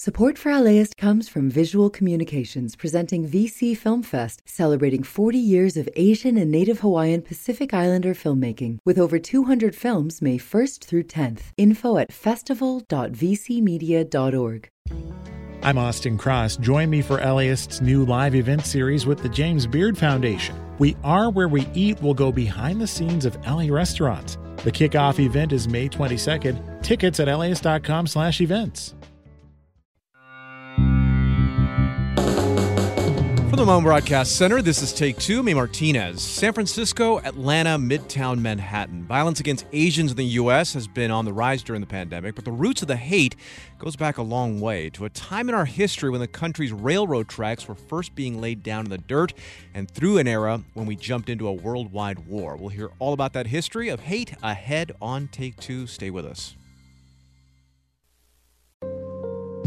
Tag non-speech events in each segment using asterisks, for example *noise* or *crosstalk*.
Support for LAist comes from Visual Communications presenting VC Film Fest, celebrating 40 years of Asian and Native Hawaiian Pacific Islander filmmaking, with over 200 films May 1st through 10th. Info at festival.vcmedia.org. I'm Austin Cross. Join me for LAist's new live event series with the James Beard Foundation. We Are Where We Eat will go behind the scenes of LA restaurants. The kickoff event is May 22nd. Tickets at laist.com slash events. From the Mohn Broadcast Center, this is Take Two. Me Martinez. San Francisco, Atlanta, Midtown Manhattan. Violence against Asians in the U.S. has been on the rise during the pandemic, but the roots of the hate goes back a long way to a time in our history when the country's railroad tracks were first being laid down in the dirt, and through an era when we jumped into a worldwide war. We'll hear all about that history of hate ahead on Take Two. Stay with us.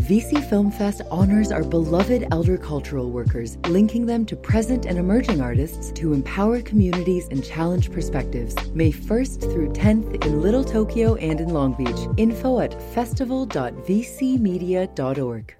VC Film Fest honors our beloved elder cultural workers, linking them to present and emerging artists to empower communities and challenge perspectives. May 1st through 10th in Little Tokyo and in Long Beach. Info at festival.vcmedia.org.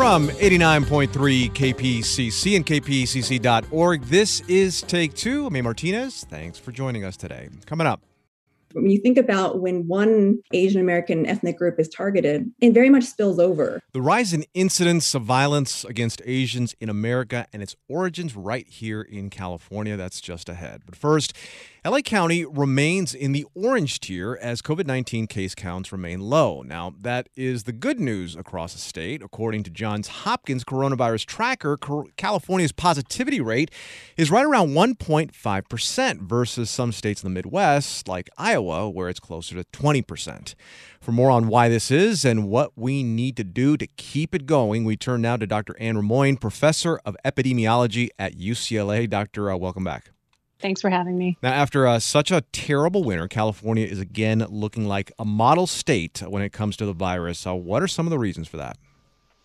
From 89.3 KPCC and kpcc.org, this is Take Two. I'm Martinez. Thanks for joining us today. Coming up. When you think about when one Asian American ethnic group is targeted, it very much spills over. The rise in incidents of violence against Asians in America and its origins right here in California. That's just ahead. But first, LA County remains in the orange tier as COVID 19 case counts remain low. Now, that is the good news across the state. According to Johns Hopkins coronavirus tracker, California's positivity rate is right around 1.5% versus some states in the Midwest, like Iowa, where it's closer to 20%. For more on why this is and what we need to do to keep it going, we turn now to Dr. Anne Rimoin, professor of epidemiology at UCLA. Doctor, uh, welcome back. Thanks for having me. Now, after uh, such a terrible winter, California is again looking like a model state when it comes to the virus. So, what are some of the reasons for that?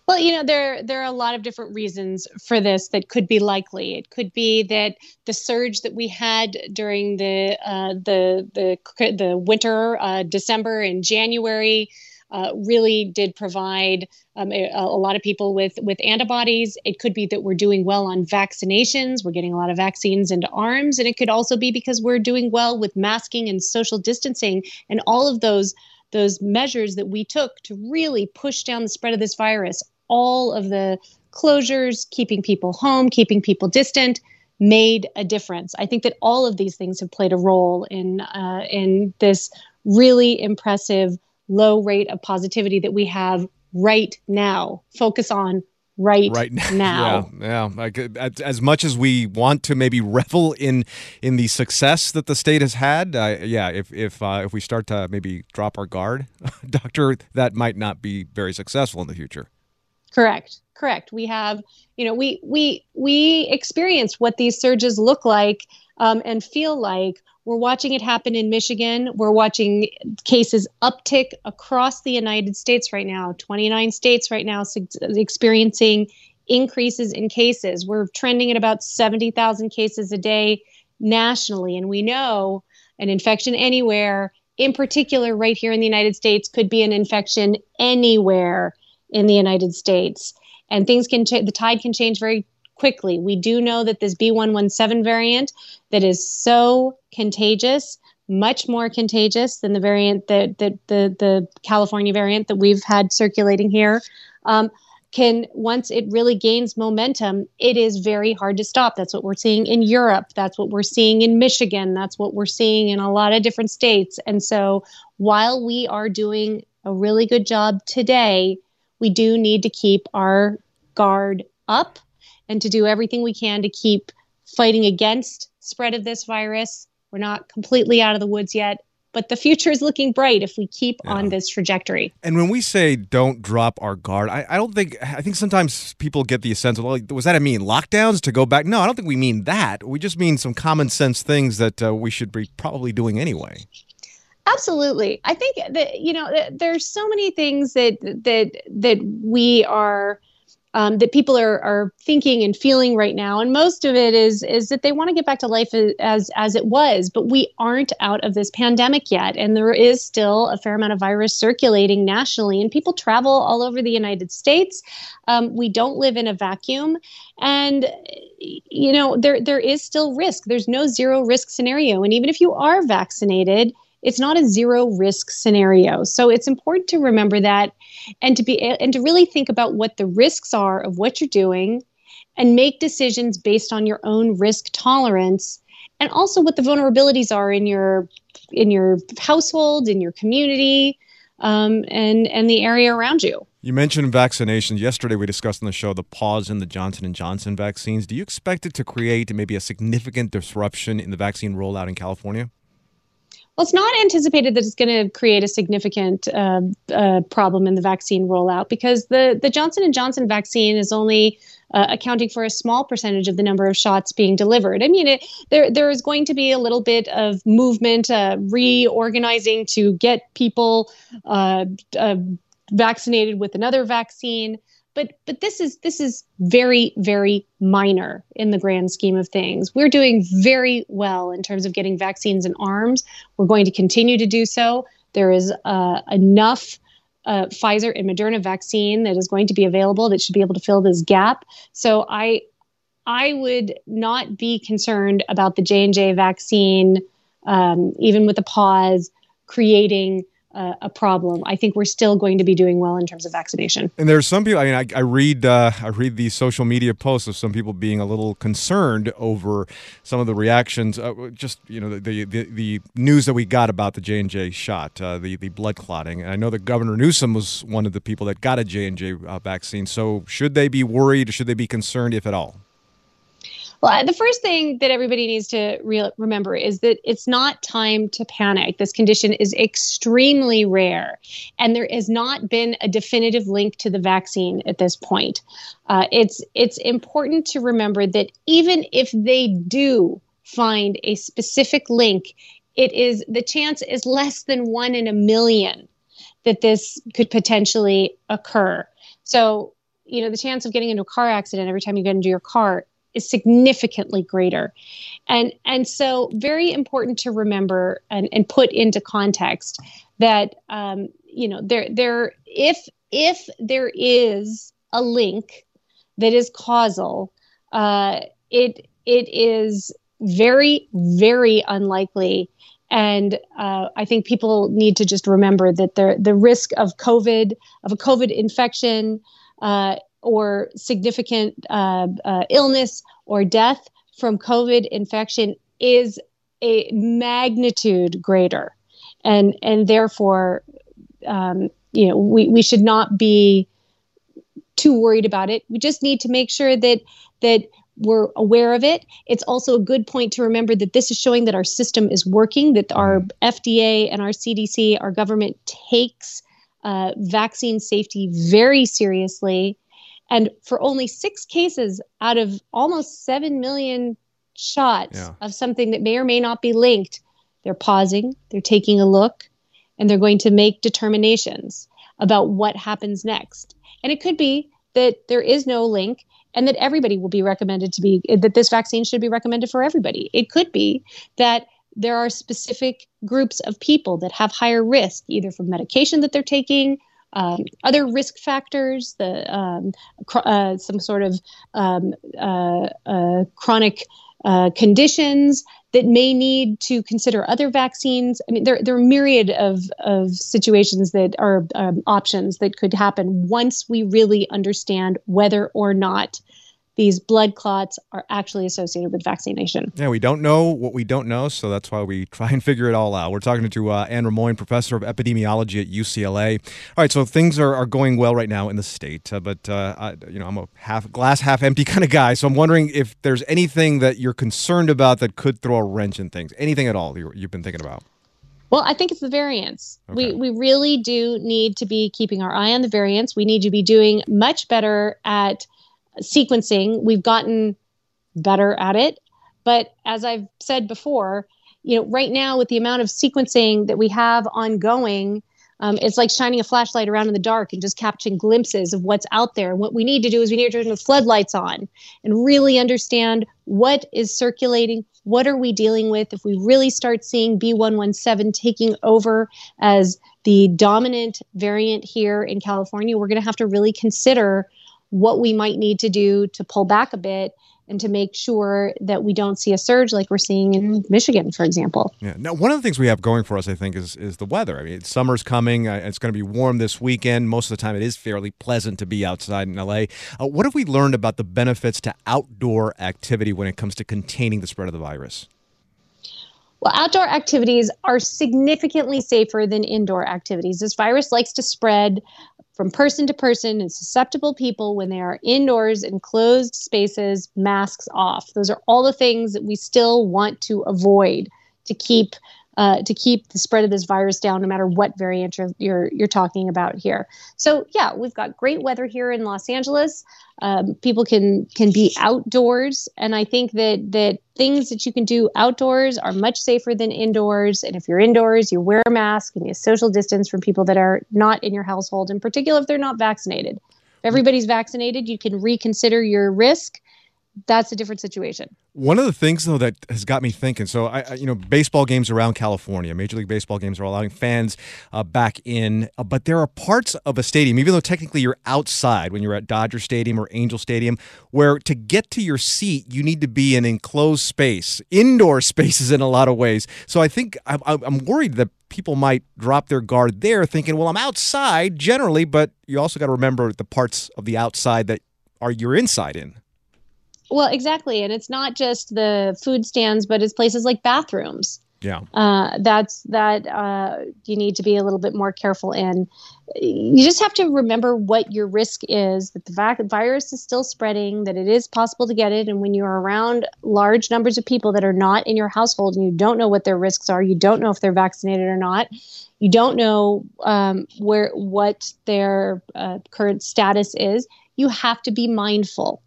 Well, you know, there there are a lot of different reasons for this that could be likely. It could be that the surge that we had during the uh, the the the winter, uh, December and January, uh, really did provide um, a, a, lot of people with with antibodies. It could be that we're doing well on vaccinations. We're getting a lot of vaccines into arms, and it could also be because we're doing well with masking and social distancing and all of those those measures that we took to really push down the spread of this virus. All of the closures, keeping people home, keeping people distant made a difference. I think that all of these things have played a role in uh, in this really impressive low rate of positivity that we have right now. Focus on right, right *laughs* now. Yeah, yeah. Like, as much as we want to maybe revel in in the success that the state has had, uh, yeah. If if uh, if we start to maybe drop our guard, *laughs* doctor, that might not be very successful in the future. Correct. Correct. We have, you know, we we we experience what these surges look like um, and feel like we're watching it happen in Michigan. We're watching cases uptick across the United States right now. 29 states right now experiencing increases in cases. We're trending at about 70,000 cases a day nationally. And we know an infection anywhere, in particular, right here in the United States, could be an infection anywhere in the United States. And things can, ch- the tide can change very quickly. We do know that this B117 variant that is so contagious, much more contagious than the variant that, that the, the California variant that we've had circulating here, um, can once it really gains momentum it is very hard to stop. That's what we're seeing in europe. That's what we're seeing in michigan. That's what we're seeing in a lot of different states. And so while we are doing a really good job today we do need to keep our guard up and to do everything we can to keep fighting against spread of this virus we're not completely out of the woods yet but the future is looking bright if we keep yeah. on this trajectory. And when we say don't drop our guard, I, I, don't think I think sometimes people get the sense of well, was that I mean lockdowns to go back? No, I don't think we mean that. We just mean some common sense things that uh, we should be probably doing anyway. Absolutely, I think that you know there's so many things that that that we are um, that people are are thinking and feeling right now, and most of it is is that they want to get back to life as as it was, but we aren't out of this pandemic yet, and there is still a fair amount of virus circulating nationally, and people travel all over the United States. Um, we don't live in a vacuum, and you know there there is still risk. There's no zero risk scenario, and even if you are vaccinated it's not a zero risk scenario. So it's important to remember that and to be and to really think about what the risks are of what you're doing and make decisions based on your own risk tolerance and also what the vulnerabilities are in your in your household, in your community, um, and and the area around you. You mentioned vaccinations. Yesterday, we discussed on the show the pause in the Johnson and Johnson vaccines. Do you expect it to create maybe a significant disruption in the vaccine rollout in California? Well, it's not anticipated that it's going to create a significant uh, uh, problem in the vaccine rollout because the the Johnson and Johnson vaccine is only uh, accounting for a small percentage of the number of shots being delivered. I mean, it, there there is going to be a little bit of movement, uh, reorganizing to get people uh, uh, vaccinated with another vaccine but but this is this is very very minor in the grand scheme of things. We're doing very well in terms of getting vaccines in arms. We're going to continue to do so. There is uh, enough uh, Pfizer and Moderna vaccine that is going to be available that should be able to fill this gap. So I I would not be concerned about the J and J vaccine, um, even with a pause, creating a problem. I think we're still going to be doing well in terms of vaccination. And there's some people. I mean, I, I read uh, I read these social media posts of some people being a little concerned over some of the reactions. Uh, just you know the, the the news that we got about the J and J shot, uh, the the blood clotting. And I know that Governor Newsom was one of the people that got a J and J uh, vaccine. So should they be worried? Should they be concerned, if at all? Well, the first thing that everybody needs to re- remember is that it's not time to panic. This condition is extremely rare, and there has not been a definitive link to the vaccine at this point. Uh, it's it's important to remember that even if they do find a specific link, it is the chance is less than one in a million that this could potentially occur. So, you know, the chance of getting into a car accident every time you get into your car is significantly greater. And, and so, very important to remember and, and put into context that, um, you know, there, there, if, if there is a link that is causal, uh, it, it is very, very unlikely. And uh, I think people need to just remember that the the risk of COVID, of a COVID infection, uh, or significant uh, uh, illness or death from COVID infection is a magnitude greater, and and therefore, um, you know, we we should not be too worried about it. We just need to make sure that that we're aware of it. It's also a good point to remember that this is showing that our system is working, that our FDA and our CDC, our government takes uh, vaccine safety very seriously and for only six cases out of almost 7 million shots yeah. of something that may or may not be linked, they're pausing, they're taking a look, and they're going to make determinations about what happens next. And it could be that there is no link and that everybody will be recommended to be, that this vaccine should be recommended for everybody. It could be that there are specific groups of people that have higher risk, either from medication that they're taking um, other risk factors, the um, cr- uh, some sort of um, uh, uh, chronic uh, conditions that may need to consider other vaccines. I mean, there, there are myriad of, of situations that are um, options that could happen once we really understand whether or not these blood clots are actually associated with vaccination. Yeah, we don't know what we don't know, so that's why we try and figure it all out. We're talking to uh, Anne Rimoin, professor of epidemiology at UCLA. All right, so things are, are going well right now in the state, uh, but uh, I, you know I'm a half glass half empty *laughs* kind of guy, so I'm wondering if there's anything that you're concerned about that could throw a wrench in things, anything at all you've been thinking about. Well, I think it's the variants. Okay. We we really do need to be keeping our eye on the variants. We need to be doing much better at sequencing. We've gotten better at it. But as I've said before, you know, right now with the amount of sequencing that we have ongoing, um, it's like shining a flashlight around in the dark and just capturing glimpses of what's out there. And what we need to do is we need to turn the floodlights on and really understand what is circulating, what are we dealing with. If we really start seeing B117 taking over as the dominant variant here in California, we're going to have to really consider what we might need to do to pull back a bit and to make sure that we don't see a surge like we're seeing in Michigan, for example. Yeah. Now, one of the things we have going for us, I think, is is the weather. I mean, summer's coming. Uh, it's going to be warm this weekend. Most of the time, it is fairly pleasant to be outside in LA. Uh, what have we learned about the benefits to outdoor activity when it comes to containing the spread of the virus? Well, outdoor activities are significantly safer than indoor activities. This virus likes to spread from person to person and susceptible people when they are indoors in closed spaces, masks off. Those are all the things that we still want to avoid to keep uh, to keep the spread of this virus down, no matter what variant you're, you're, you're talking about here. So yeah, we've got great weather here in Los Angeles. Um, people can can be outdoors, and I think that that things that you can do outdoors are much safer than indoors. And if you're indoors, you wear a mask and you social distance from people that are not in your household, in particular if they're not vaccinated. If everybody's vaccinated, you can reconsider your risk that's a different situation. One of the things though that has got me thinking. So I, you know, baseball games around California, Major League Baseball games are allowing fans uh, back in, uh, but there are parts of a stadium, even though technically you're outside when you're at Dodger Stadium or Angel Stadium, where to get to your seat you need to be in enclosed space, indoor *laughs* spaces in a lot of ways. So I think I'm, I'm worried that people might drop their guard there, thinking, "Well, I'm outside generally," but you also got to remember the parts of the outside that are you're inside in. Well, exactly. And it's not just the food stands, but it's places like bathrooms. Yeah. Uh, that's that uh, you need to be a little bit more careful in. You just have to remember what your risk is that the vac- virus is still spreading, that it is possible to get it. And when you're around large numbers of people that are not in your household and you don't know what their risks are, you don't know if they're vaccinated or not, you don't know um, where what their uh, current status is, you have to be mindful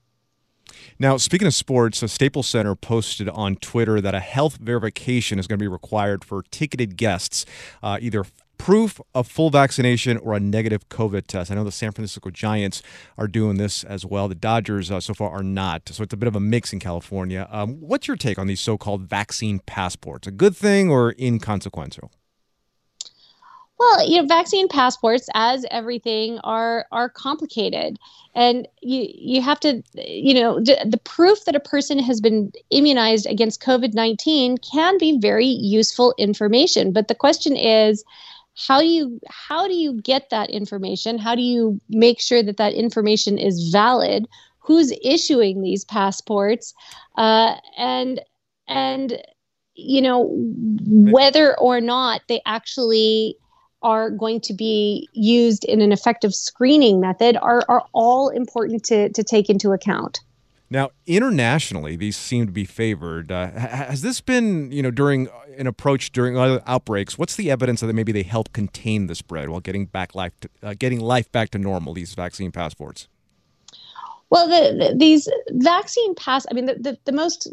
now, speaking of sports, a Staples Center posted on Twitter that a health verification is going to be required for ticketed guests, uh, either proof of full vaccination or a negative COVID test. I know the San Francisco Giants are doing this as well. The Dodgers uh, so far are not. So it's a bit of a mix in California. Um, what's your take on these so called vaccine passports? A good thing or inconsequential? Well, you know, vaccine passports, as everything, are are complicated, and you you have to, you know, d- the proof that a person has been immunized against COVID nineteen can be very useful information. But the question is, how do you how do you get that information? How do you make sure that that information is valid? Who's issuing these passports? Uh, and and you know whether or not they actually are going to be used in an effective screening method are, are all important to, to take into account. Now, internationally, these seem to be favored. Uh, has this been, you know, during an approach during other outbreaks? What's the evidence that maybe they help contain the spread while getting back life, to, uh, getting life back to normal? These vaccine passports. Well, the, the, these vaccine pass. I mean, the, the, the most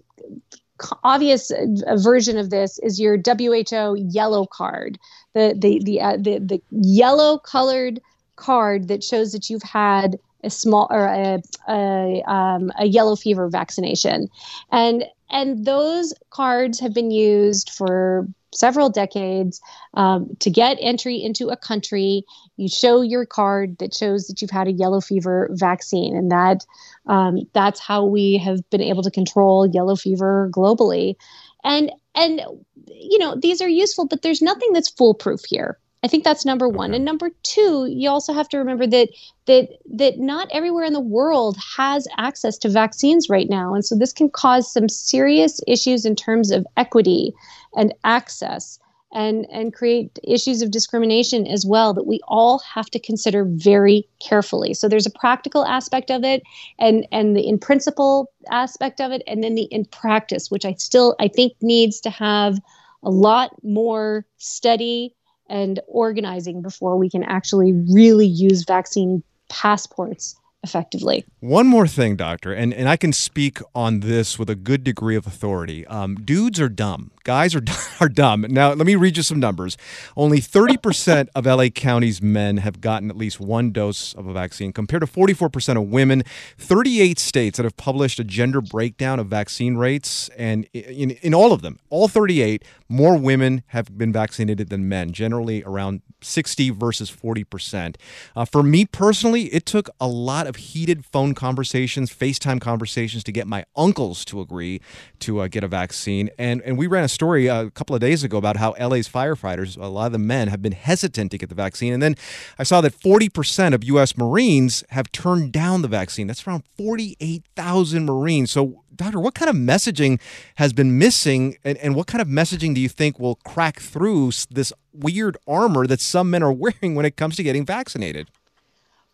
obvious version of this is your WHO yellow card, the the the uh, the, the yellow colored card that shows that you've had a small or a a, um, a yellow fever vaccination, and and those cards have been used for several decades um, to get entry into a country. You show your card that shows that you've had a yellow fever vaccine and that um, that's how we have been able to control yellow fever globally. And and you know these are useful but there's nothing that's foolproof here I think that's number one. And number two, you also have to remember that that that not everywhere in the world has access to vaccines right now. And so this can cause some serious issues in terms of equity and access and and create issues of discrimination as well that we all have to consider very carefully. So there's a practical aspect of it and and the in principle aspect of it and then the in practice which I still I think needs to have a lot more study and organizing before we can actually really use vaccine passports effectively. One more thing, doctor, and, and I can speak on this with a good degree of authority. Um, dudes are dumb. Guys are, *laughs* are dumb. Now, let me read you some numbers. Only 30% of LA County's men have gotten at least one dose of a vaccine, compared to 44% of women. 38 states that have published a gender breakdown of vaccine rates, and in, in all of them, all 38, more women have been vaccinated than men, generally around 60 versus 40%. Uh, for me personally, it took a lot of heated phone conversations, FaceTime conversations to get my uncles to agree to uh, get a vaccine. And, and we ran a story uh, a couple of days ago about how LA's firefighters, a lot of the men, have been hesitant to get the vaccine. And then I saw that 40% of U.S. Marines have turned down the vaccine. That's around 48,000 Marines. So Doctor, what kind of messaging has been missing, and, and what kind of messaging do you think will crack through this weird armor that some men are *laughs* wearing when it comes to getting vaccinated?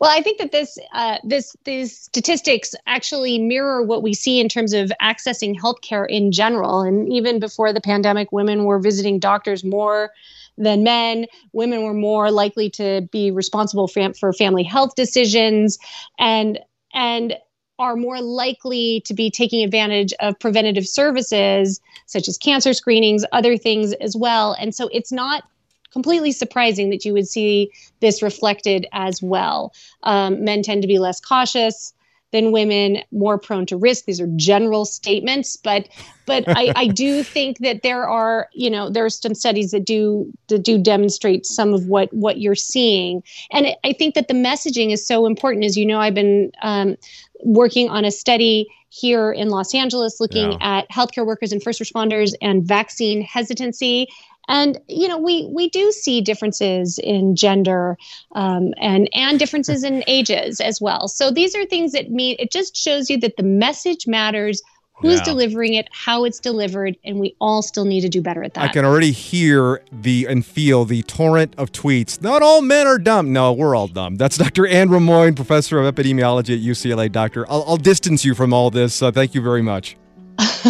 Well, I think that this uh, this these statistics actually mirror what we see in terms of accessing healthcare in general. And even before the pandemic, women were visiting doctors more than men. Women were more likely to be responsible for, for family health decisions, and and are more likely to be taking advantage of preventative services such as cancer screenings, other things as well. And so it's not completely surprising that you would see this reflected as well. Um, men tend to be less cautious than women, more prone to risk. These are general statements, but but I, I do *laughs* think that there are you know there are some studies that do that do demonstrate some of what what you're seeing, and I think that the messaging is so important. As you know, I've been um, working on a study here in Los Angeles looking yeah. at healthcare workers and first responders and vaccine hesitancy and you know we we do see differences in gender um, and and differences in ages as well so these are things that mean it just shows you that the message matters who's yeah. delivering it, how it's delivered, and we all still need to do better at that. I can already hear the and feel the torrent of tweets. Not all men are dumb. No, we're all dumb. That's Dr. Anne Rimoin, professor of epidemiology at UCLA. Doctor, I'll, I'll distance you from all this. Uh, thank you very much. *laughs*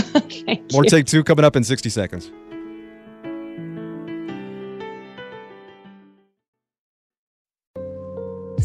More you. take two coming up in 60 seconds.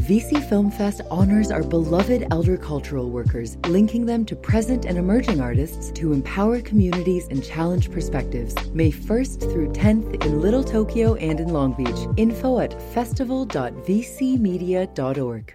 VC Film Fest honors our beloved elder cultural workers, linking them to present and emerging artists to empower communities and challenge perspectives. May 1st through 10th in Little Tokyo and in Long Beach. Info at festival.vcmedia.org.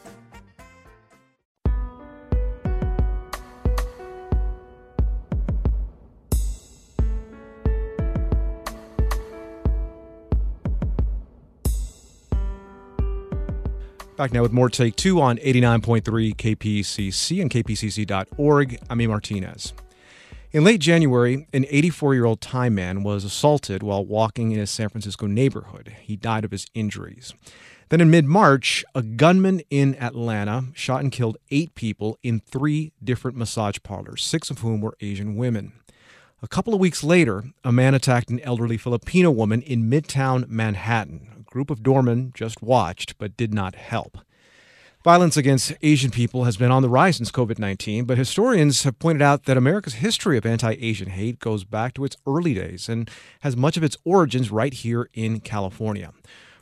Back now with more Take Two on 89.3 KPCC and kpcc.org. I'm E. Martinez. In late January, an 84 year old Thai man was assaulted while walking in a San Francisco neighborhood. He died of his injuries. Then in mid March, a gunman in Atlanta shot and killed eight people in three different massage parlors, six of whom were Asian women. A couple of weeks later, a man attacked an elderly Filipino woman in Midtown Manhattan group of doormen just watched but did not help. Violence against Asian people has been on the rise since COVID 19, but historians have pointed out that America's history of anti Asian hate goes back to its early days and has much of its origins right here in California.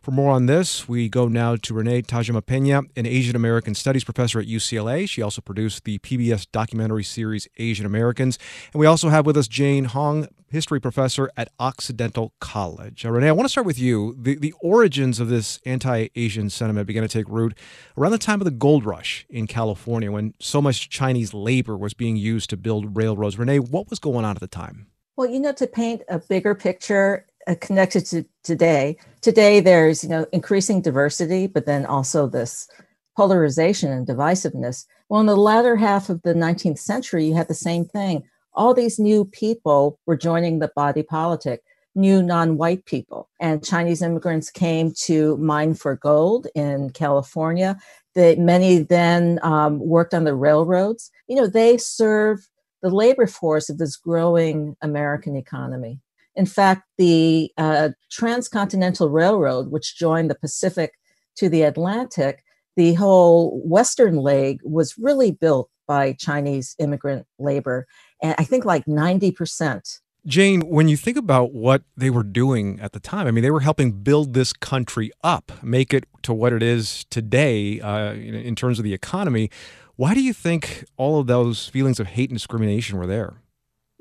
For more on this, we go now to Renee Tajima Pena, an Asian American Studies professor at UCLA. She also produced the PBS documentary series Asian Americans. And we also have with us Jane Hong, history professor at Occidental College. Uh, Renee, I want to start with you. The, the origins of this anti Asian sentiment began to take root around the time of the gold rush in California when so much Chinese labor was being used to build railroads. Renee, what was going on at the time? Well, you know, to paint a bigger picture, uh, connected to today. Today, there's you know increasing diversity, but then also this polarization and divisiveness. Well, in the latter half of the 19th century, you had the same thing. All these new people were joining the body politic, new non-white people, and Chinese immigrants came to mine for gold in California. They, many then um, worked on the railroads. You know, they serve the labor force of this growing American economy. In fact, the uh, Transcontinental Railroad, which joined the Pacific to the Atlantic, the whole western leg was really built by Chinese immigrant labor, and I think like 90%. Jane, when you think about what they were doing at the time, I mean, they were helping build this country up, make it to what it is today uh, in terms of the economy. Why do you think all of those feelings of hate and discrimination were there?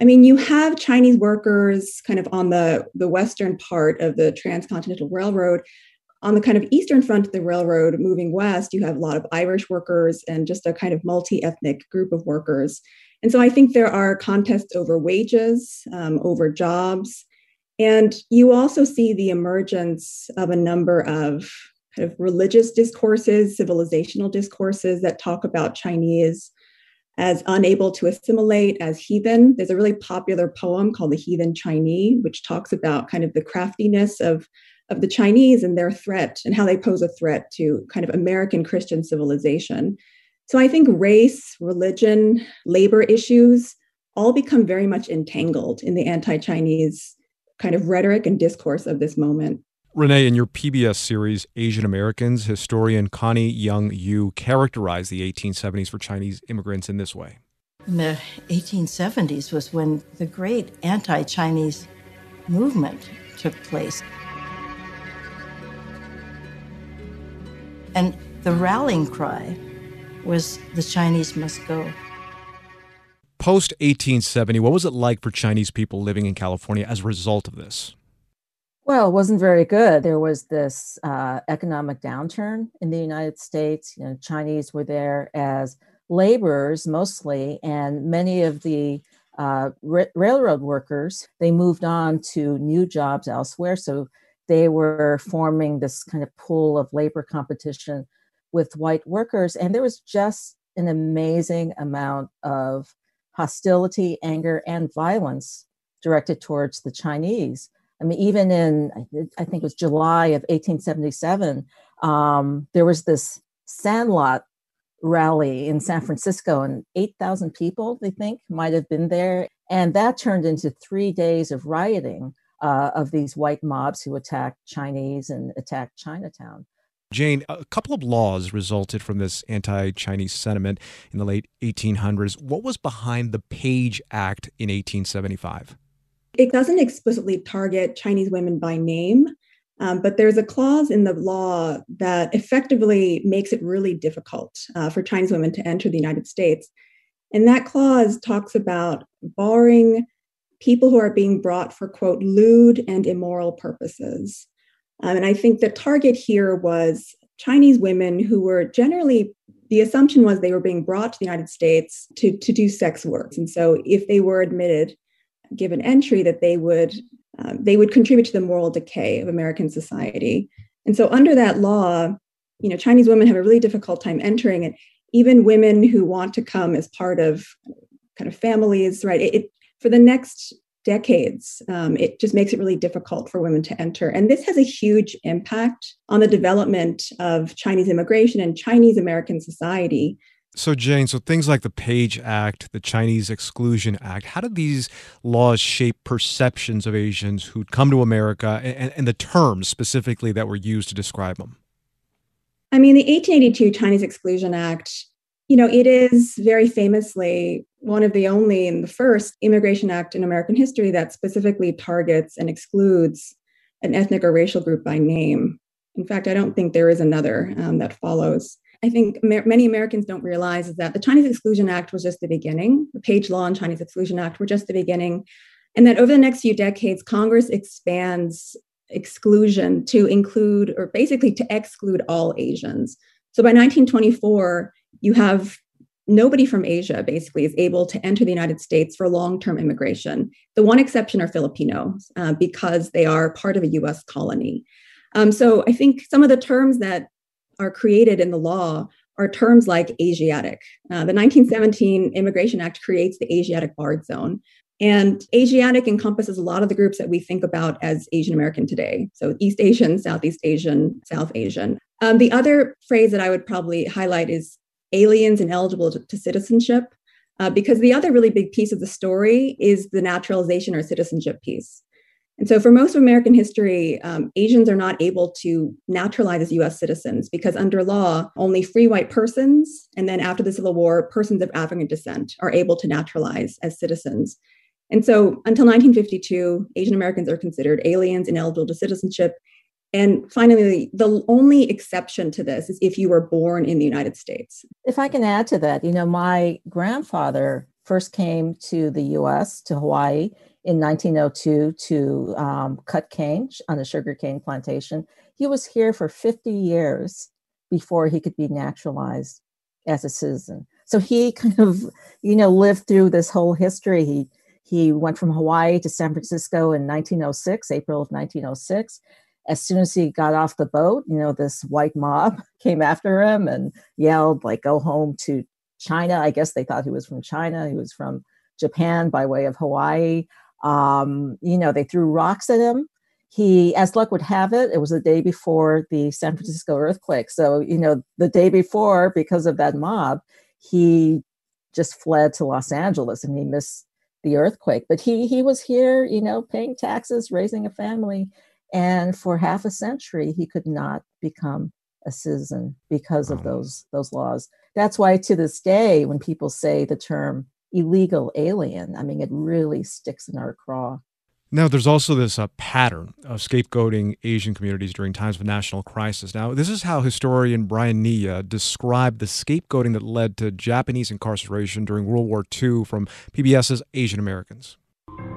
I mean, you have Chinese workers kind of on the, the western part of the Transcontinental Railroad. On the kind of eastern front of the railroad moving west, you have a lot of Irish workers and just a kind of multi ethnic group of workers. And so I think there are contests over wages, um, over jobs. And you also see the emergence of a number of kind of religious discourses, civilizational discourses that talk about Chinese as unable to assimilate, as heathen. There's a really popular poem called The Heathen Chinese, which talks about kind of the craftiness of, of the Chinese and their threat and how they pose a threat to kind of American Christian civilization. So I think race, religion, labor issues all become very much entangled in the anti Chinese kind of rhetoric and discourse of this moment. Renee, in your PBS series, Asian Americans, historian Connie Young Yu characterized the 1870s for Chinese immigrants in this way. In the 1870s was when the great anti Chinese movement took place. And the rallying cry was the Chinese must go. Post 1870, what was it like for Chinese people living in California as a result of this? Well, it wasn't very good. There was this uh, economic downturn in the United States. You know, Chinese were there as laborers mostly, and many of the uh, railroad workers they moved on to new jobs elsewhere. So they were forming this kind of pool of labor competition with white workers, and there was just an amazing amount of hostility, anger, and violence directed towards the Chinese. I mean, even in, I think it was July of 1877, um, there was this Sandlot rally in San Francisco, and 8,000 people, they think, might have been there. And that turned into three days of rioting uh, of these white mobs who attacked Chinese and attacked Chinatown. Jane, a couple of laws resulted from this anti Chinese sentiment in the late 1800s. What was behind the Page Act in 1875? it doesn't explicitly target Chinese women by name, um, but there's a clause in the law that effectively makes it really difficult uh, for Chinese women to enter the United States. And that clause talks about barring people who are being brought for, quote, lewd and immoral purposes. Um, and I think the target here was Chinese women who were generally, the assumption was they were being brought to the United States to, to do sex work. And so if they were admitted, given entry that they would um, they would contribute to the moral decay of American society. And so under that law, you know, Chinese women have a really difficult time entering it. Even women who want to come as part of kind of families, right? It, it for the next decades, um, it just makes it really difficult for women to enter. And this has a huge impact on the development of Chinese immigration and Chinese American society. So, Jane, so things like the Page Act, the Chinese Exclusion Act, how did these laws shape perceptions of Asians who'd come to America and, and the terms specifically that were used to describe them? I mean, the 1882 Chinese Exclusion Act, you know, it is very famously one of the only and the first immigration act in American history that specifically targets and excludes an ethnic or racial group by name. In fact, I don't think there is another um, that follows. I think many Americans don't realize is that the Chinese Exclusion Act was just the beginning. The Page Law and Chinese Exclusion Act were just the beginning. And that over the next few decades, Congress expands exclusion to include, or basically to exclude all Asians. So by 1924, you have nobody from Asia basically is able to enter the United States for long term immigration. The one exception are Filipinos uh, because they are part of a US colony. Um, so I think some of the terms that are created in the law are terms like Asiatic. Uh, the 1917 Immigration Act creates the Asiatic barred zone. And Asiatic encompasses a lot of the groups that we think about as Asian American today. So East Asian, Southeast Asian, South Asian. Um, the other phrase that I would probably highlight is aliens ineligible to, to citizenship, uh, because the other really big piece of the story is the naturalization or citizenship piece. And so, for most of American history, um, Asians are not able to naturalize as US citizens because, under law, only free white persons, and then after the Civil War, persons of African descent are able to naturalize as citizens. And so, until 1952, Asian Americans are considered aliens ineligible to citizenship. And finally, the only exception to this is if you were born in the United States. If I can add to that, you know, my grandfather first came to the US, to Hawaii in 1902 to um, cut cane on a sugar cane plantation. He was here for 50 years before he could be naturalized as a citizen. So he kind of, you know, lived through this whole history. He he went from Hawaii to San Francisco in 1906, April of 1906. As soon as he got off the boat, you know, this white mob *laughs* came after him and yelled, like, go home to China. I guess they thought he was from China. He was from Japan by way of Hawaii. Um, you know, they threw rocks at him. He, as luck would have it, it was the day before the San Francisco earthquake. So, you know, the day before, because of that mob, he just fled to Los Angeles and he missed the earthquake. But he he was here, you know, paying taxes, raising a family, and for half a century he could not become a citizen because of those those laws. That's why to this day, when people say the term illegal alien, I mean, it really sticks in our craw. Now, there's also this uh, pattern of scapegoating Asian communities during times of national crisis. Now, this is how historian Brian Niiya described the scapegoating that led to Japanese incarceration during World War II from PBS's Asian Americans.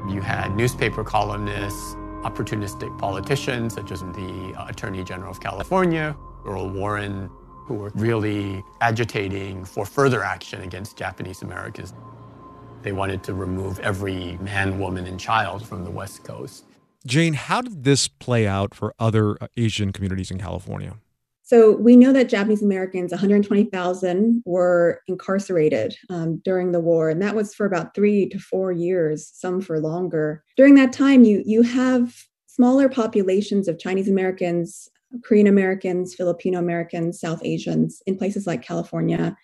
You had newspaper columnists, opportunistic politicians, such as the uh, Attorney General of California, Earl Warren, who were really agitating for further action against Japanese Americans. They wanted to remove every man, woman, and child from the West Coast. Jane, how did this play out for other uh, Asian communities in California? So we know that Japanese Americans, 120,000, were incarcerated um, during the war, and that was for about three to four years, some for longer. During that time, you you have smaller populations of Chinese Americans, Korean Americans, Filipino Americans, South Asians in places like California.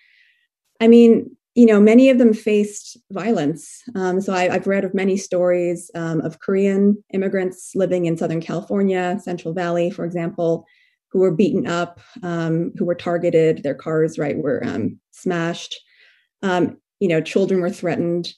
I mean, you know, many of them faced violence. Um, so I, have read of many stories um, of Korean immigrants living in Southern California, Central Valley, for example, who were beaten up, um, who were targeted, their cars, right, were um, smashed. Um, you know, children were threatened.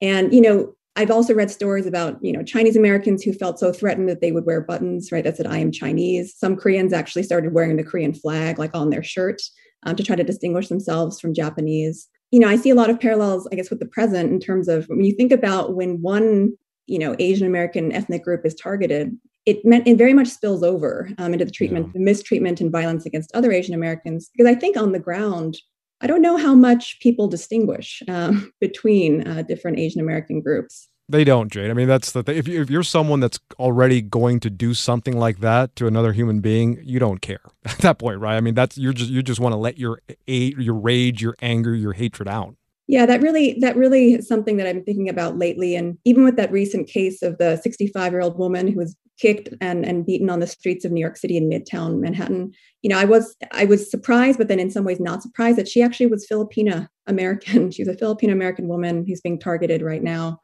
And, you know, I've also read stories about, you know, Chinese Americans who felt so threatened that they would wear buttons, right, that said, I am Chinese. Some Koreans actually started wearing the Korean flag, like on their shirt, um, to try to distinguish themselves from Japanese you know, I see a lot of parallels, I guess, with the present in terms of when you think about when one, you know, Asian American ethnic group is targeted, it meant it very much spills over um, into the treatment, yeah. the mistreatment and violence against other Asian Americans. Because I think on the ground, I don't know how much people distinguish um, *laughs* between uh, different Asian American groups. They don't, Jane. I mean, that's the thing. If, you, if you're someone that's already going to do something like that to another human being, you don't care *laughs* at that point, right? I mean, that's you're just you just want to let your your rage, your anger, your hatred out. Yeah, that really that really is something that I'm thinking about lately. And even with that recent case of the 65 year old woman who was kicked and, and beaten on the streets of New York City in Midtown Manhattan, you know, I was I was surprised, but then in some ways not surprised that she actually was Filipina American. *laughs* She's a Filipino American woman who's being targeted right now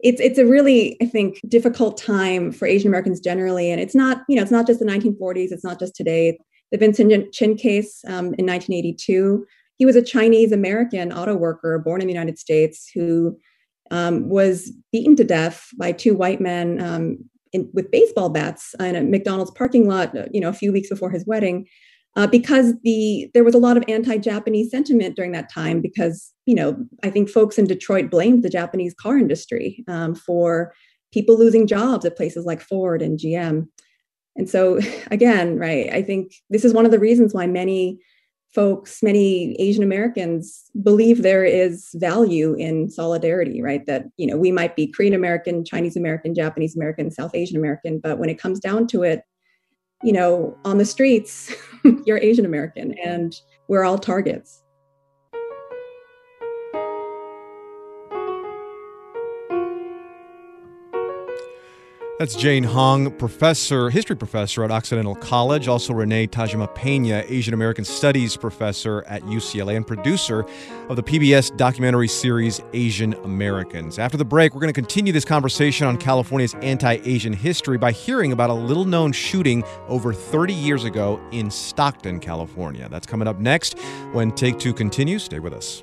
it's it's a really i think difficult time for asian americans generally and it's not you know it's not just the 1940s it's not just today the Vincent Chin case um, in 1982. He was a Chinese American auto worker born in the United States who um, was beaten to death by two white men um, in, with baseball bats in a McDonald's parking lot, you know, a few weeks before his wedding. Uh, because the there was a lot of anti-Japanese sentiment during that time. Because you know, I think folks in Detroit blamed the Japanese car industry um, for people losing jobs at places like Ford and GM. And so, *laughs* again, right, I think this is one of the reasons why many folks, many Asian Americans believe there is value in solidarity, right? That, you know, we might be Korean American, Chinese American, Japanese American, South Asian American, but when it comes down to it, you know, on the streets, *laughs* you're Asian American and we're all targets. That's Jane Hong, professor, history professor at Occidental College, also Renee Tajima Pena, Asian American Studies professor at UCLA and producer of the PBS documentary series Asian Americans. After the break, we're going to continue this conversation on California's anti-Asian history by hearing about a little-known shooting over 30 years ago in Stockton, California. That's coming up next when Take 2 continues. Stay with us.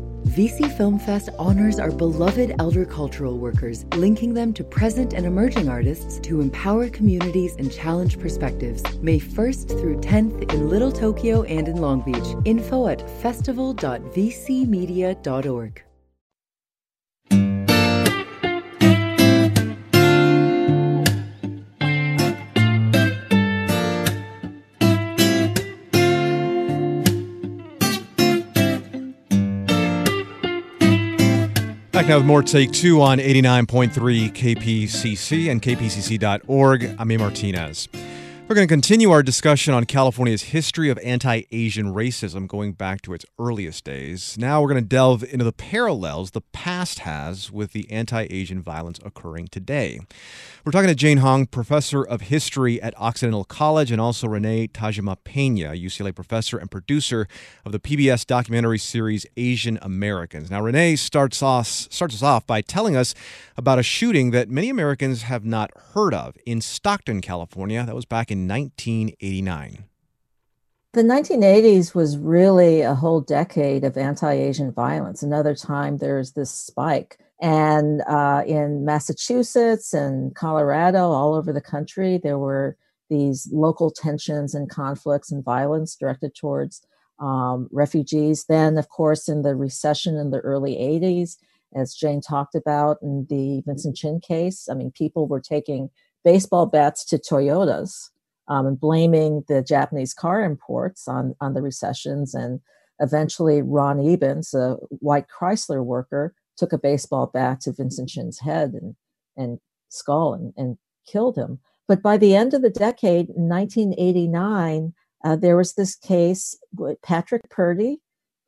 VC Film Fest honors our beloved elder cultural workers, linking them to present and emerging artists to empower communities and challenge perspectives. May 1st through 10th in Little Tokyo and in Long Beach. Info at festival.vcmedia.org. Back now with more Take Two on 89.3 KPCC and kpcc.org. I'm A. Martinez. We're going to continue our discussion on California's history of anti Asian racism going back to its earliest days. Now we're going to delve into the parallels the past has with the anti Asian violence occurring today. We're talking to Jane Hong, professor of history at Occidental College, and also Renee Tajima Pena, UCLA professor and producer of the PBS documentary series Asian Americans. Now, Renee starts starts us off by telling us about a shooting that many Americans have not heard of in Stockton, California. That was back in 1989. The 1980s was really a whole decade of anti Asian violence. Another time there's this spike and uh, in Massachusetts and Colorado, all over the country, there were these local tensions and conflicts and violence directed towards um, refugees. Then, of course, in the recession in the early 80s, as Jane talked about in the Vincent Chin case, I mean, people were taking baseball bats to Toyotas um, and blaming the Japanese car imports on, on the recessions. And eventually, Ron Ebens, a white Chrysler worker, took a baseball bat to Vincent Chin's head and, and skull and, and killed him. But by the end of the decade, 1989, uh, there was this case with Patrick Purdy,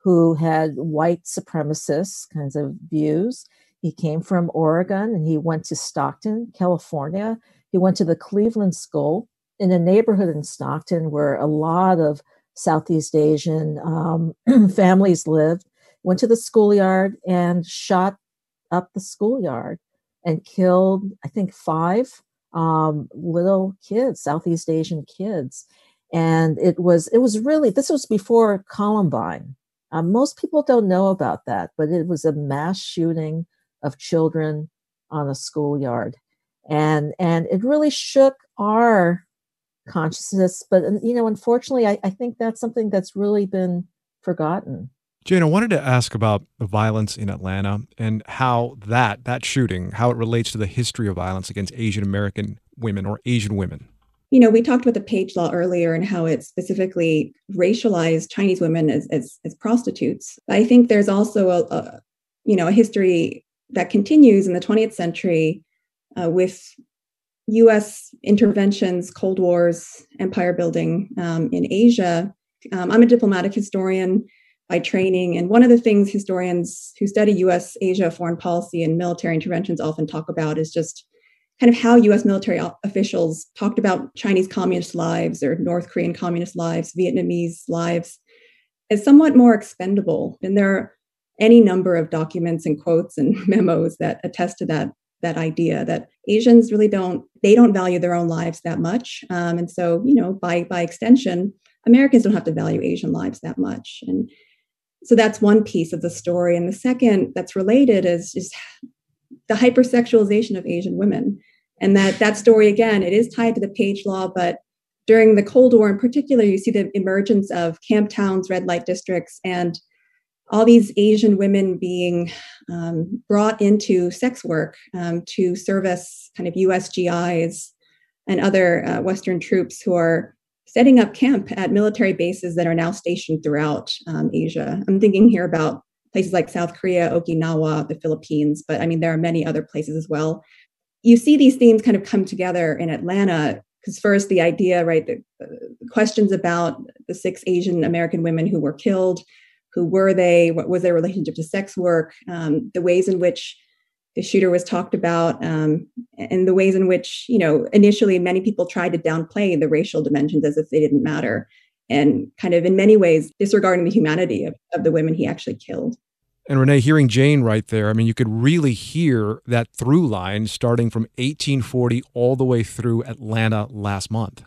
who had white supremacist kinds of views. He came from Oregon and he went to Stockton, California. He went to the Cleveland School in a neighborhood in Stockton where a lot of Southeast Asian um, *clears throat* families lived went to the schoolyard and shot up the schoolyard and killed, I think, five um, little kids, Southeast Asian kids. And it was it was really this was before Columbine. Um, most people don't know about that, but it was a mass shooting of children on a schoolyard, and and it really shook our consciousness. But you know, unfortunately, I, I think that's something that's really been forgotten. Jane, I wanted to ask about the violence in Atlanta and how that that shooting, how it relates to the history of violence against Asian American women or Asian women. You know, we talked about the Page Law earlier and how it specifically racialized Chinese women as, as, as prostitutes. I think there's also a, a, you know, a history that continues in the 20th century uh, with U.S. interventions, Cold Wars, empire building um, in Asia. Um, I'm a diplomatic historian by training. And one of the things historians who study US Asia foreign policy and military interventions often talk about is just kind of how US military officials talked about Chinese communist lives or North Korean communist lives, Vietnamese lives as somewhat more expendable. And there are any number of documents and quotes and *laughs* memos that attest to that that idea that Asians really don't they don't value their own lives that much, um, and so you know by by extension, Americans don't have to value Asian lives that much, and so that's one piece of the story. And the second that's related is just the hypersexualization of Asian women. And that that story again, it is tied to the Page Law, but during the Cold War in particular, you see the emergence of camp towns, red light districts, and all these Asian women being um, brought into sex work um, to service kind of USGIs and other uh, Western troops who are setting up camp at military bases that are now stationed throughout um, Asia. I'm thinking here about places like South Korea, Okinawa, the Philippines, but I mean, there are many other places as well. You see these themes kind of come together in Atlanta because first the idea, right, the, the, questions about the six Asian American women who were killed, who were they, what was their relationship to sex work, um, the ways in which the shooter was talked about, um, and the ways in which, you know, initially many people tried to downplay the racial dimensions as if they didn't matter, and kind of in many ways disregarding the humanity of, of the women he actually killed. And Renee, hearing Jane right there, I mean, you could really hear that through line starting from 1840 all the way through Atlanta last month.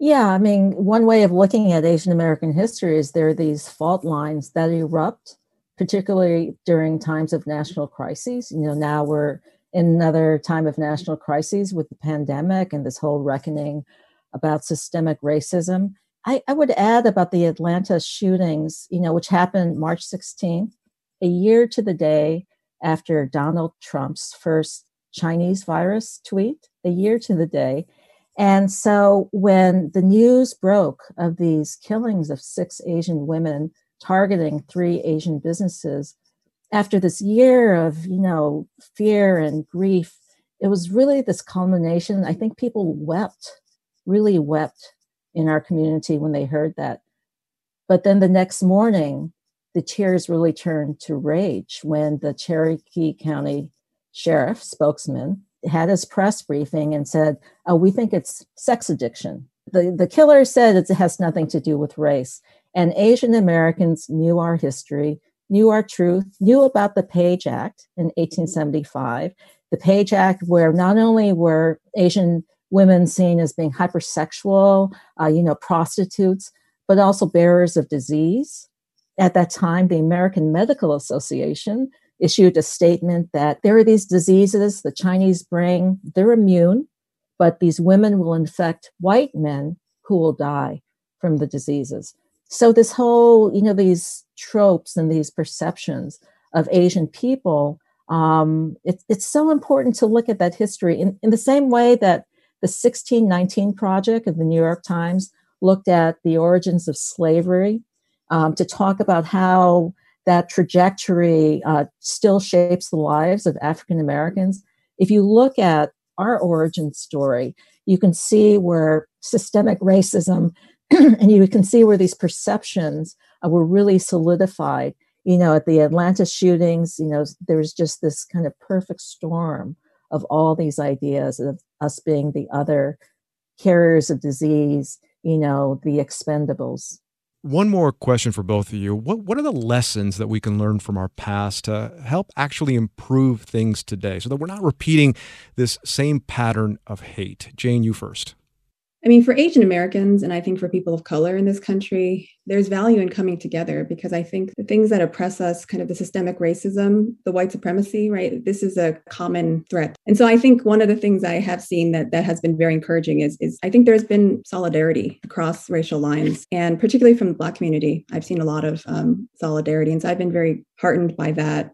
Yeah, I mean, one way of looking at Asian American history is there are these fault lines that erupt, particularly during times of national crises. You know, now we're in another time of national crises with the pandemic and this whole reckoning about systemic racism. I, I would add about the Atlanta shootings, you know, which happened March 16th a year to the day after Donald Trump's first Chinese virus tweet, a year to the day. And so when the news broke of these killings of six Asian women targeting three Asian businesses, after this year of, you know, fear and grief, it was really this culmination. I think people wept, really wept in our community when they heard that. But then the next morning, the tears really turned to rage when the Cherokee County sheriff spokesman had his press briefing and said, "Oh, we think it's sex addiction." The the killer said it has nothing to do with race, and Asian Americans knew our history, knew our truth, knew about the Page Act in 1875, the Page Act where not only were Asian women seen as being hypersexual, uh, you know, prostitutes, but also bearers of disease. At that time, the American Medical Association issued a statement that there are these diseases the Chinese bring, they're immune, but these women will infect white men who will die from the diseases. So, this whole, you know, these tropes and these perceptions of Asian people, um, it, it's so important to look at that history in, in the same way that the 1619 Project of the New York Times looked at the origins of slavery um, to talk about how that trajectory uh, still shapes the lives of African Americans. If you look at our origin story, you can see where systemic racism *clears throat* and you can see where these perceptions uh, were really solidified. You know, at the Atlanta shootings, you know, there was just this kind of perfect storm of all these ideas of us being the other carriers of disease, you know, the expendables. One more question for both of you. What what are the lessons that we can learn from our past to help actually improve things today so that we're not repeating this same pattern of hate? Jane, you first. I mean, for Asian Americans, and I think for people of color in this country, there's value in coming together because I think the things that oppress us, kind of the systemic racism, the white supremacy, right? This is a common threat. And so I think one of the things I have seen that that has been very encouraging is, is I think there's been solidarity across racial lines, and particularly from the Black community. I've seen a lot of um, solidarity. And so I've been very heartened by that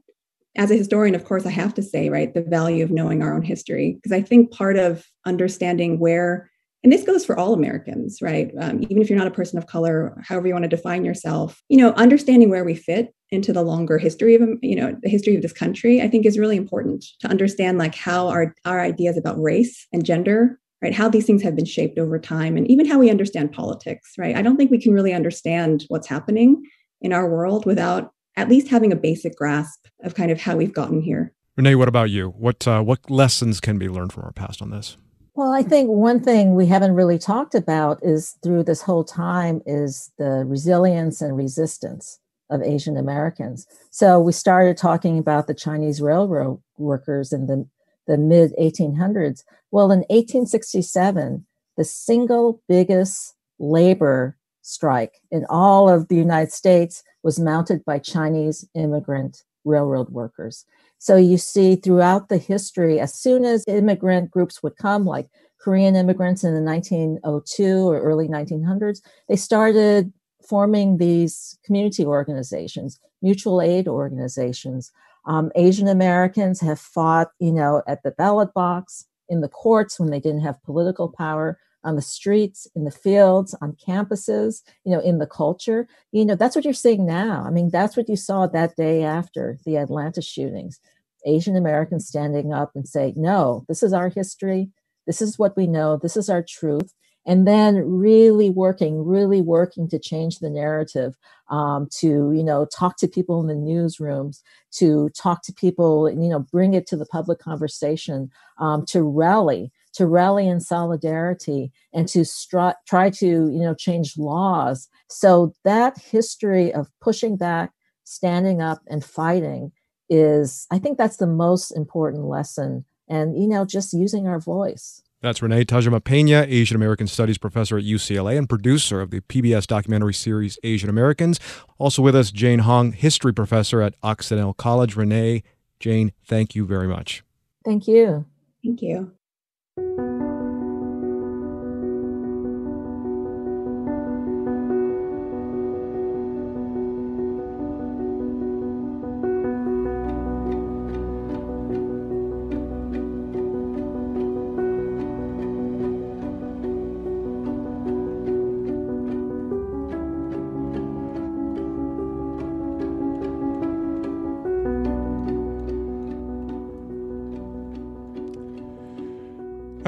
as a historian, of course, I have to say, right, the value of knowing our own history, because I think part of understanding where and this goes for all Americans, right? Um, even if you're not a person of color, however you want to define yourself, you know, understanding where we fit into the longer history of, you know, the history of this country, I think is really important to understand like how our, our ideas about race and gender, right, how these things have been shaped over time and even how we understand politics, right? I don't think we can really understand what's happening in our world without at least having a basic grasp of kind of how we've gotten here. Renee, what about you? What uh, what lessons can be learned from our past on this? Well, I think one thing we haven't really talked about is through this whole time is the resilience and resistance of Asian Americans. So we started talking about the Chinese railroad workers in the, the mid 1800s. Well, in 1867, the single biggest labor strike in all of the United States was mounted by Chinese immigrant railroad workers. So you see throughout the history, as soon as immigrant groups would come, like Korean immigrants in the 1902 or early 1900s, they started forming these community organizations, mutual aid organizations. Um, Asian Americans have fought, you know, at the ballot box, in the courts when they didn't have political power, on the streets, in the fields, on campuses, you know, in the culture. You know, that's what you're seeing now. I mean, that's what you saw that day after the Atlanta shootings. Asian Americans standing up and say, no, this is our history. This is what we know. This is our truth and then really working really working to change the narrative um, to you know talk to people in the newsrooms to talk to people and, you know bring it to the public conversation um, to rally to rally in solidarity and to stri- try to you know change laws so that history of pushing back standing up and fighting is i think that's the most important lesson and you know just using our voice that's Renee Tajima Pena, Asian American Studies professor at UCLA and producer of the PBS documentary series Asian Americans. Also with us, Jane Hong, history professor at Occidental College. Renee, Jane, thank you very much. Thank you. Thank you.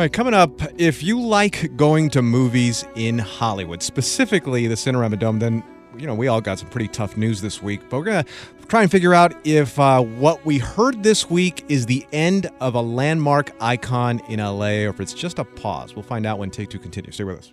Right, coming up, if you like going to movies in Hollywood, specifically the Cinerama Dome, then you know we all got some pretty tough news this week. But we're gonna try and figure out if uh, what we heard this week is the end of a landmark icon in LA, or if it's just a pause. We'll find out when Take Two continues. Stay with us.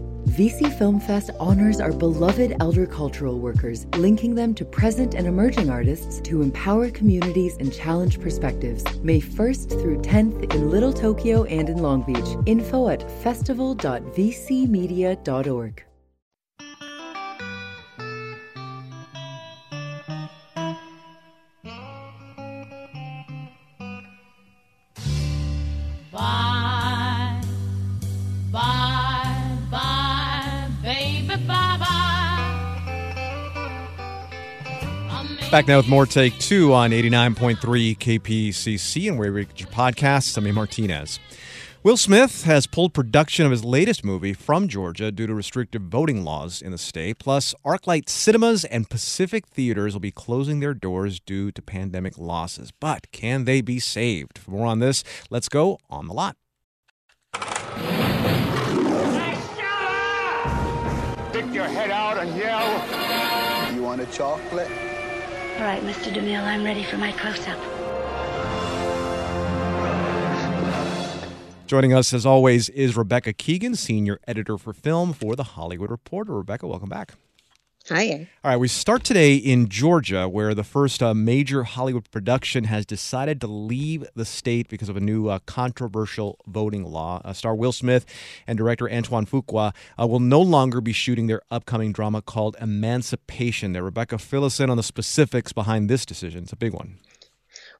VC Film Fest honors our beloved elder cultural workers, linking them to present and emerging artists to empower communities and challenge perspectives. May 1st through 10th in Little Tokyo and in Long Beach. Info at festival.vcmedia.org. Back now with more Take Two on 89.3 KPCC and wherever you get your podcasts. I'm A. Martinez. Will Smith has pulled production of his latest movie from Georgia due to restrictive voting laws in the state. Plus, ArcLight cinemas and Pacific theaters will be closing their doors due to pandemic losses. But can they be saved? For more on this, let's go on the lot. Stick your head out and yell. You want a chocolate? All right, Mr. DeMille, I'm ready for my close-up. Joining us, as always, is Rebecca Keegan, senior editor for film for The Hollywood Reporter. Rebecca, welcome back. All right, we start today in Georgia, where the first uh, major Hollywood production has decided to leave the state because of a new uh, controversial voting law. Uh, star Will Smith and director Antoine Fuqua uh, will no longer be shooting their upcoming drama called Emancipation. There, Rebecca, fill us in on the specifics behind this decision. It's a big one.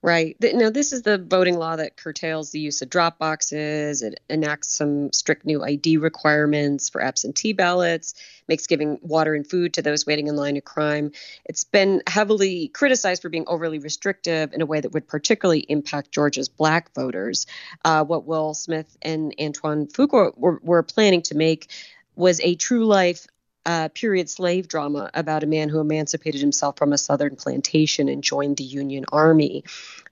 Right. Now, this is the voting law that curtails the use of drop boxes. It enacts some strict new ID requirements for absentee ballots, makes giving water and food to those waiting in line a crime. It's been heavily criticized for being overly restrictive in a way that would particularly impact Georgia's black voters. Uh, what Will Smith and Antoine Fuqua were, were planning to make was a true life uh, period slave drama about a man who emancipated himself from a southern plantation and joined the Union Army.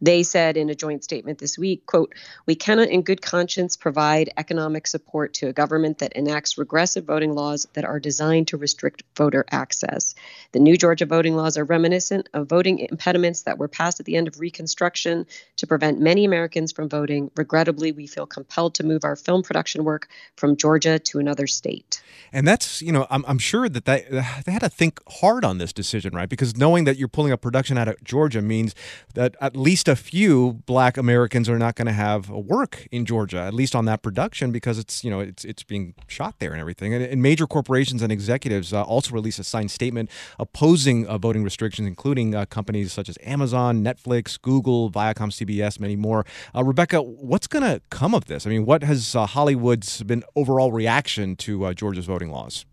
They said in a joint statement this week, quote, "We cannot in good conscience provide economic support to a government that enacts regressive voting laws that are designed to restrict voter access. The new Georgia voting laws are reminiscent of voting impediments that were passed at the end of Reconstruction to prevent many Americans from voting. Regrettably, we feel compelled to move our film production work from Georgia to another state." And that's, you know, I'm, I'm sure that they, *sighs* they had to think hard on this decision, right? Because knowing that you're pulling a production out of Georgia means that at least a few black Americans are not going to have a work in Georgia, at least on that production, because it's, you know, it's, it's being shot there and everything. And, and major corporations and executives uh, also released a signed statement opposing uh, voting restrictions, including uh, companies such as Amazon, Netflix, Google, Viacom, CBS, many more. Uh, Rebecca, what's going to come of this? I mean, what has uh, Hollywood's been overall reaction to uh, Georgia's voting laws?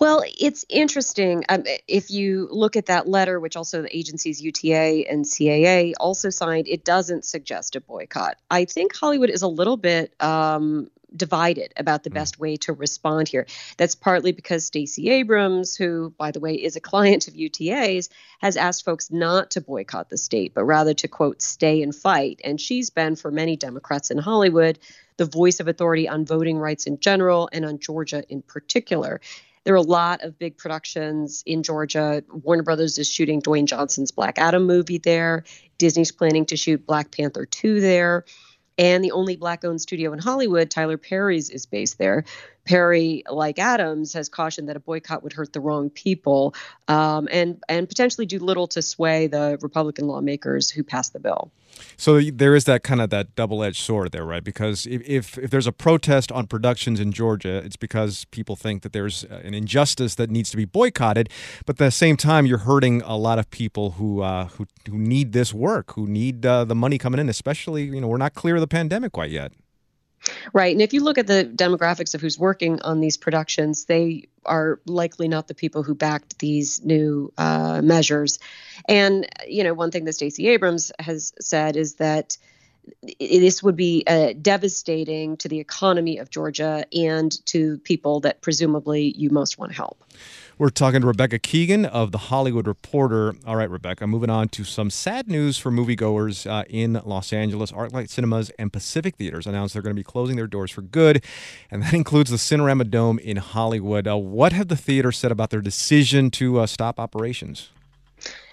Well, it's interesting. Um, if you look at that letter, which also the agencies UTA and CAA also signed, it doesn't suggest a boycott. I think Hollywood is a little bit um, divided about the mm. best way to respond here. That's partly because Stacey Abrams, who, by the way, is a client of UTA's, has asked folks not to boycott the state, but rather to, quote, stay and fight. And she's been, for many Democrats in Hollywood, the voice of authority on voting rights in general and on Georgia in particular. There are a lot of big productions in Georgia. Warner Brothers is shooting Dwayne Johnson's Black Adam movie there. Disney's planning to shoot Black Panther 2 there. And the only black owned studio in Hollywood, Tyler Perry's, is based there. Perry, like Adams, has cautioned that a boycott would hurt the wrong people um, and and potentially do little to sway the Republican lawmakers who passed the bill. So there is that kind of that double-edged sword there, right? Because if, if, if there's a protest on productions in Georgia, it's because people think that there's an injustice that needs to be boycotted. But at the same time, you're hurting a lot of people who uh, who who need this work, who need uh, the money coming in. Especially, you know, we're not clear of the pandemic quite yet. Right. And if you look at the demographics of who's working on these productions, they are likely not the people who backed these new uh, measures. And, you know, one thing that Stacey Abrams has said is that this would be uh, devastating to the economy of Georgia and to people that presumably you most want to help. We're talking to Rebecca Keegan of The Hollywood Reporter. All right, Rebecca, moving on to some sad news for moviegoers uh, in Los Angeles. ArcLight Cinemas and Pacific Theaters announced they're going to be closing their doors for good, and that *laughs* includes the Cinerama Dome in Hollywood. Uh, what have the theaters said about their decision to uh, stop operations?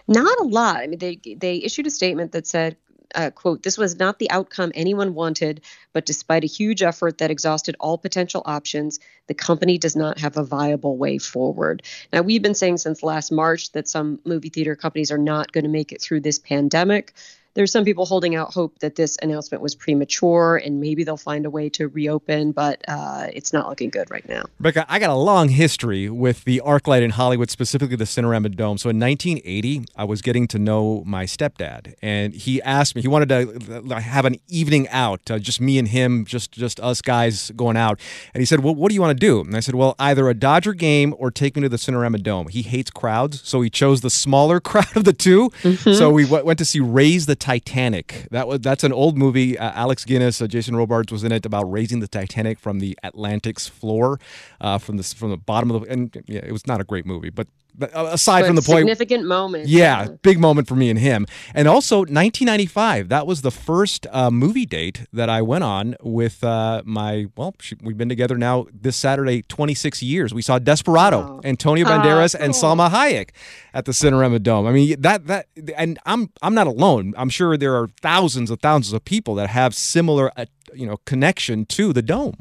Not a lot. I mean, they they issued a statement that said, uh, quote, this was not the outcome anyone wanted, but despite a huge effort that exhausted all potential options, the company does not have a viable way forward. Now, we've been saying since last March that some movie theater companies are not going to make it through this pandemic there's some people holding out hope that this announcement was premature and maybe they'll find a way to reopen, but uh, it's not looking good right now. Rebecca, I got a long history with the ArcLight in Hollywood, specifically the Cinerama Dome. So in 1980, I was getting to know my stepdad, and he asked me, he wanted to uh, have an evening out, uh, just me and him, just just us guys going out. And he said, Well, what do you want to do? And I said, Well, either a Dodger game or take me to the Cinerama Dome. He hates crowds, so he chose the smaller *laughs* crowd of the 2 mm-hmm. So we w- went to see Raise the Titanic. That was that's an old movie. Uh, Alec Guinness, uh, Jason Robards was in it about raising the Titanic from the Atlantic's floor, uh, from the from the bottom of the. And yeah, it was not a great movie, but aside but from the point significant moment yeah, big moment for me and him. And also 1995 that was the first uh, movie date that i went on with uh, my well she, we've been together now this saturday 26 years. We saw desperado oh. antonio banderas oh, cool. and salma hayek at the cinerama dome. I mean that that and i'm i'm not alone. I'm sure there are thousands of thousands of people that have similar uh, you know connection to the dome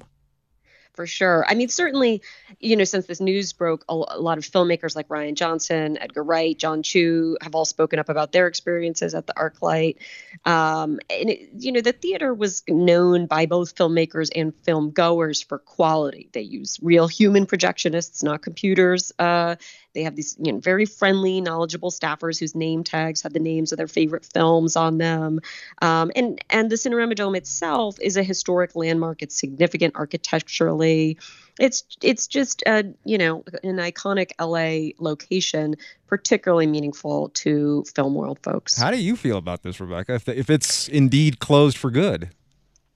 for sure. I mean, certainly, you know, since this news broke, a, lot of filmmakers like Rian Johnson, Edgar Wright, Jon Chu have all spoken up about their experiences at the ArcLight. Um, and, it, you know, the theater was known by both filmmakers and film goers for quality. They use real human projectionists, not computers. Uh, they have these you know, very friendly, knowledgeable staffers whose name tags have the names of their favorite films on them. Um, and, and the Cinerama Dome itself is a historic landmark. It's significant architecturally. It's it's just a, you know an iconic LA location, particularly meaningful to film world folks. How do you feel about this, Rebecca? If, if it's indeed closed for good?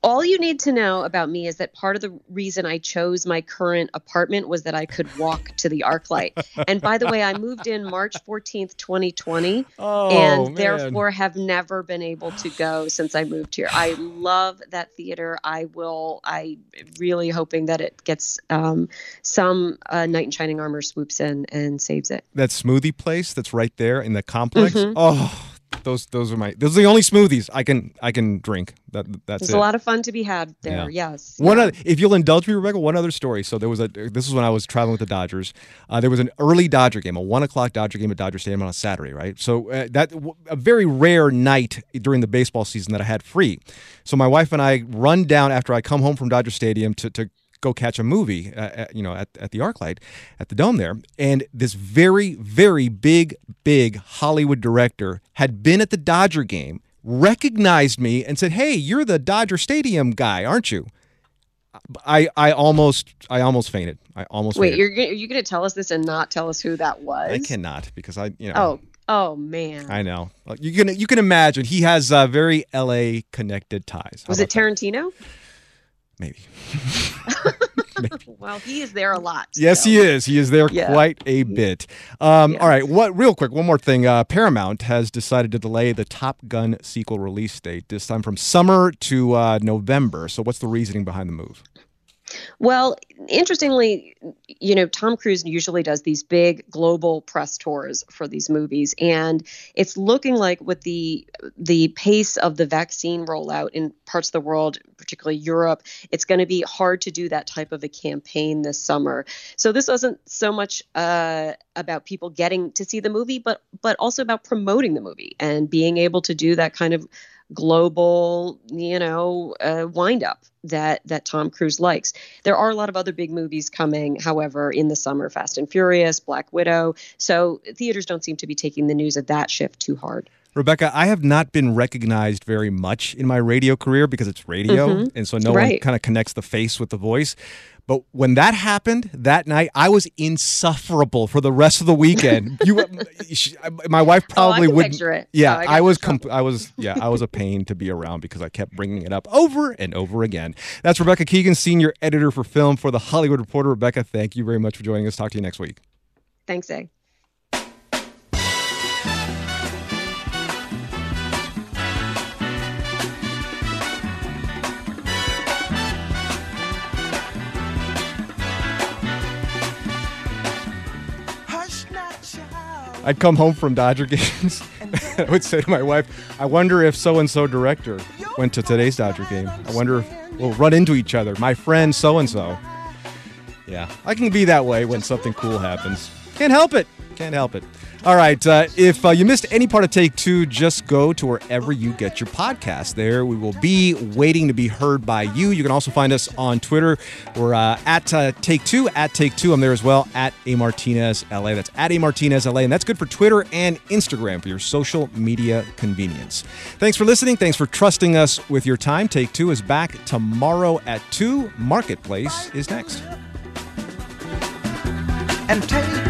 All you need to know about me is that part of the reason I chose my current apartment was that I could walk to the ArcLight. and by the way, I moved in March 14th, 2020, Oh, and man. therefore have never been able to go since I moved here. I love that theater. I will. I really hoping that it gets um, some uh, knight in shining armor swoops in and saves it. that smoothie place that's right there in the complex. Mhm. Oh, those those are my those are the only smoothies I can I can drink. That that's There's it. a lot of fun to be had there. Yeah. Yes. One yeah. other, if you'll indulge me, Rebecca, one other story. So there was a. This is when I was traveling with the Dodgers. Uh, there was an early Dodger game, a one o'clock Dodger game at Dodger Stadium on a Saturday, right? So uh, that a very rare night during the baseball season that I had free. So my wife and I run down after I come home from Dodger Stadium to to go catch a movie, uh, at, you know, at, at the ArcLight, at the Dome there. And this very, very big, big Hollywood director had been at the Dodger game, recognized me, and said, "Hey, you're the Dodger Stadium guy, aren't you?" I, I almost I almost fainted. I almost Wait, fainted. you're gonna- are you going to tell us this and not tell us who that was? I cannot because I you know Oh, oh man. I know you can you can imagine he has uh, very L.A. connected ties. How Was it Tarantino? *laughs* Maybe. well, he is there a lot. Yes, he is. He is there Yeah. quite a bit. Um, All right. What? Real quick, one more thing. Uh, Paramount has decided to delay the Top Gun sequel release date this time from summer to uh, November. So, what's the reasoning behind the move? Well, interestingly, you know, Tom Cruise usually does these big global press tours for these movies, and it's looking like with the the pace of the vaccine rollout in parts of the world, particularly Europe, it's going to be hard to do that type of a campaign this summer. So this wasn't so much uh, about people getting to see the movie, but but also about promoting the movie and being able to do that kind of global, you know, uh, wind up that that Tom Cruise likes. There are a lot of other big movies coming, however, in the summer: Fast and Furious, Black Widow. So theaters don't seem to be taking the news of that shift too hard. Rebecca, I have not been recognized very much in my radio career because it's radio, Mhm. and so no one kind of connects the face with the voice. But when that happened that night, I was insufferable for the rest of the weekend. *laughs* you, she- my wife oh, probably can wouldn't. picture it. Yeah, Oh, I I, was. I was. Yeah, I was a pain to be around because I kept bringing it up over and over again. That's Rebecca Keegan, senior editor for film for the Hollywood Reporter. Rebecca, thank you very much for joining us. Talk to you next week. Thanks, Egg. I'd come home from Dodger games. *laughs* I would say to my wife, I wonder if so and so director went to today's Dodger game. I wonder if we'll run into each other. My friend so and so. Yeah, I can be that way when something cool happens. Can't help it. Can't help it. All right. Uh, if uh, you missed any part of Take Two, just go to wherever you get your podcast. There we will be waiting to be heard by you. You can also find us on Twitter. We're uh, at uh, Take Two, at Take Two. I'm there as well, at A Martinez LA. That's at A Martinez LA. And that's good for Twitter and Instagram for your social media convenience. Thanks for listening. Thanks for trusting us with your time. Take Two is back tomorrow at 2. Marketplace is next. and take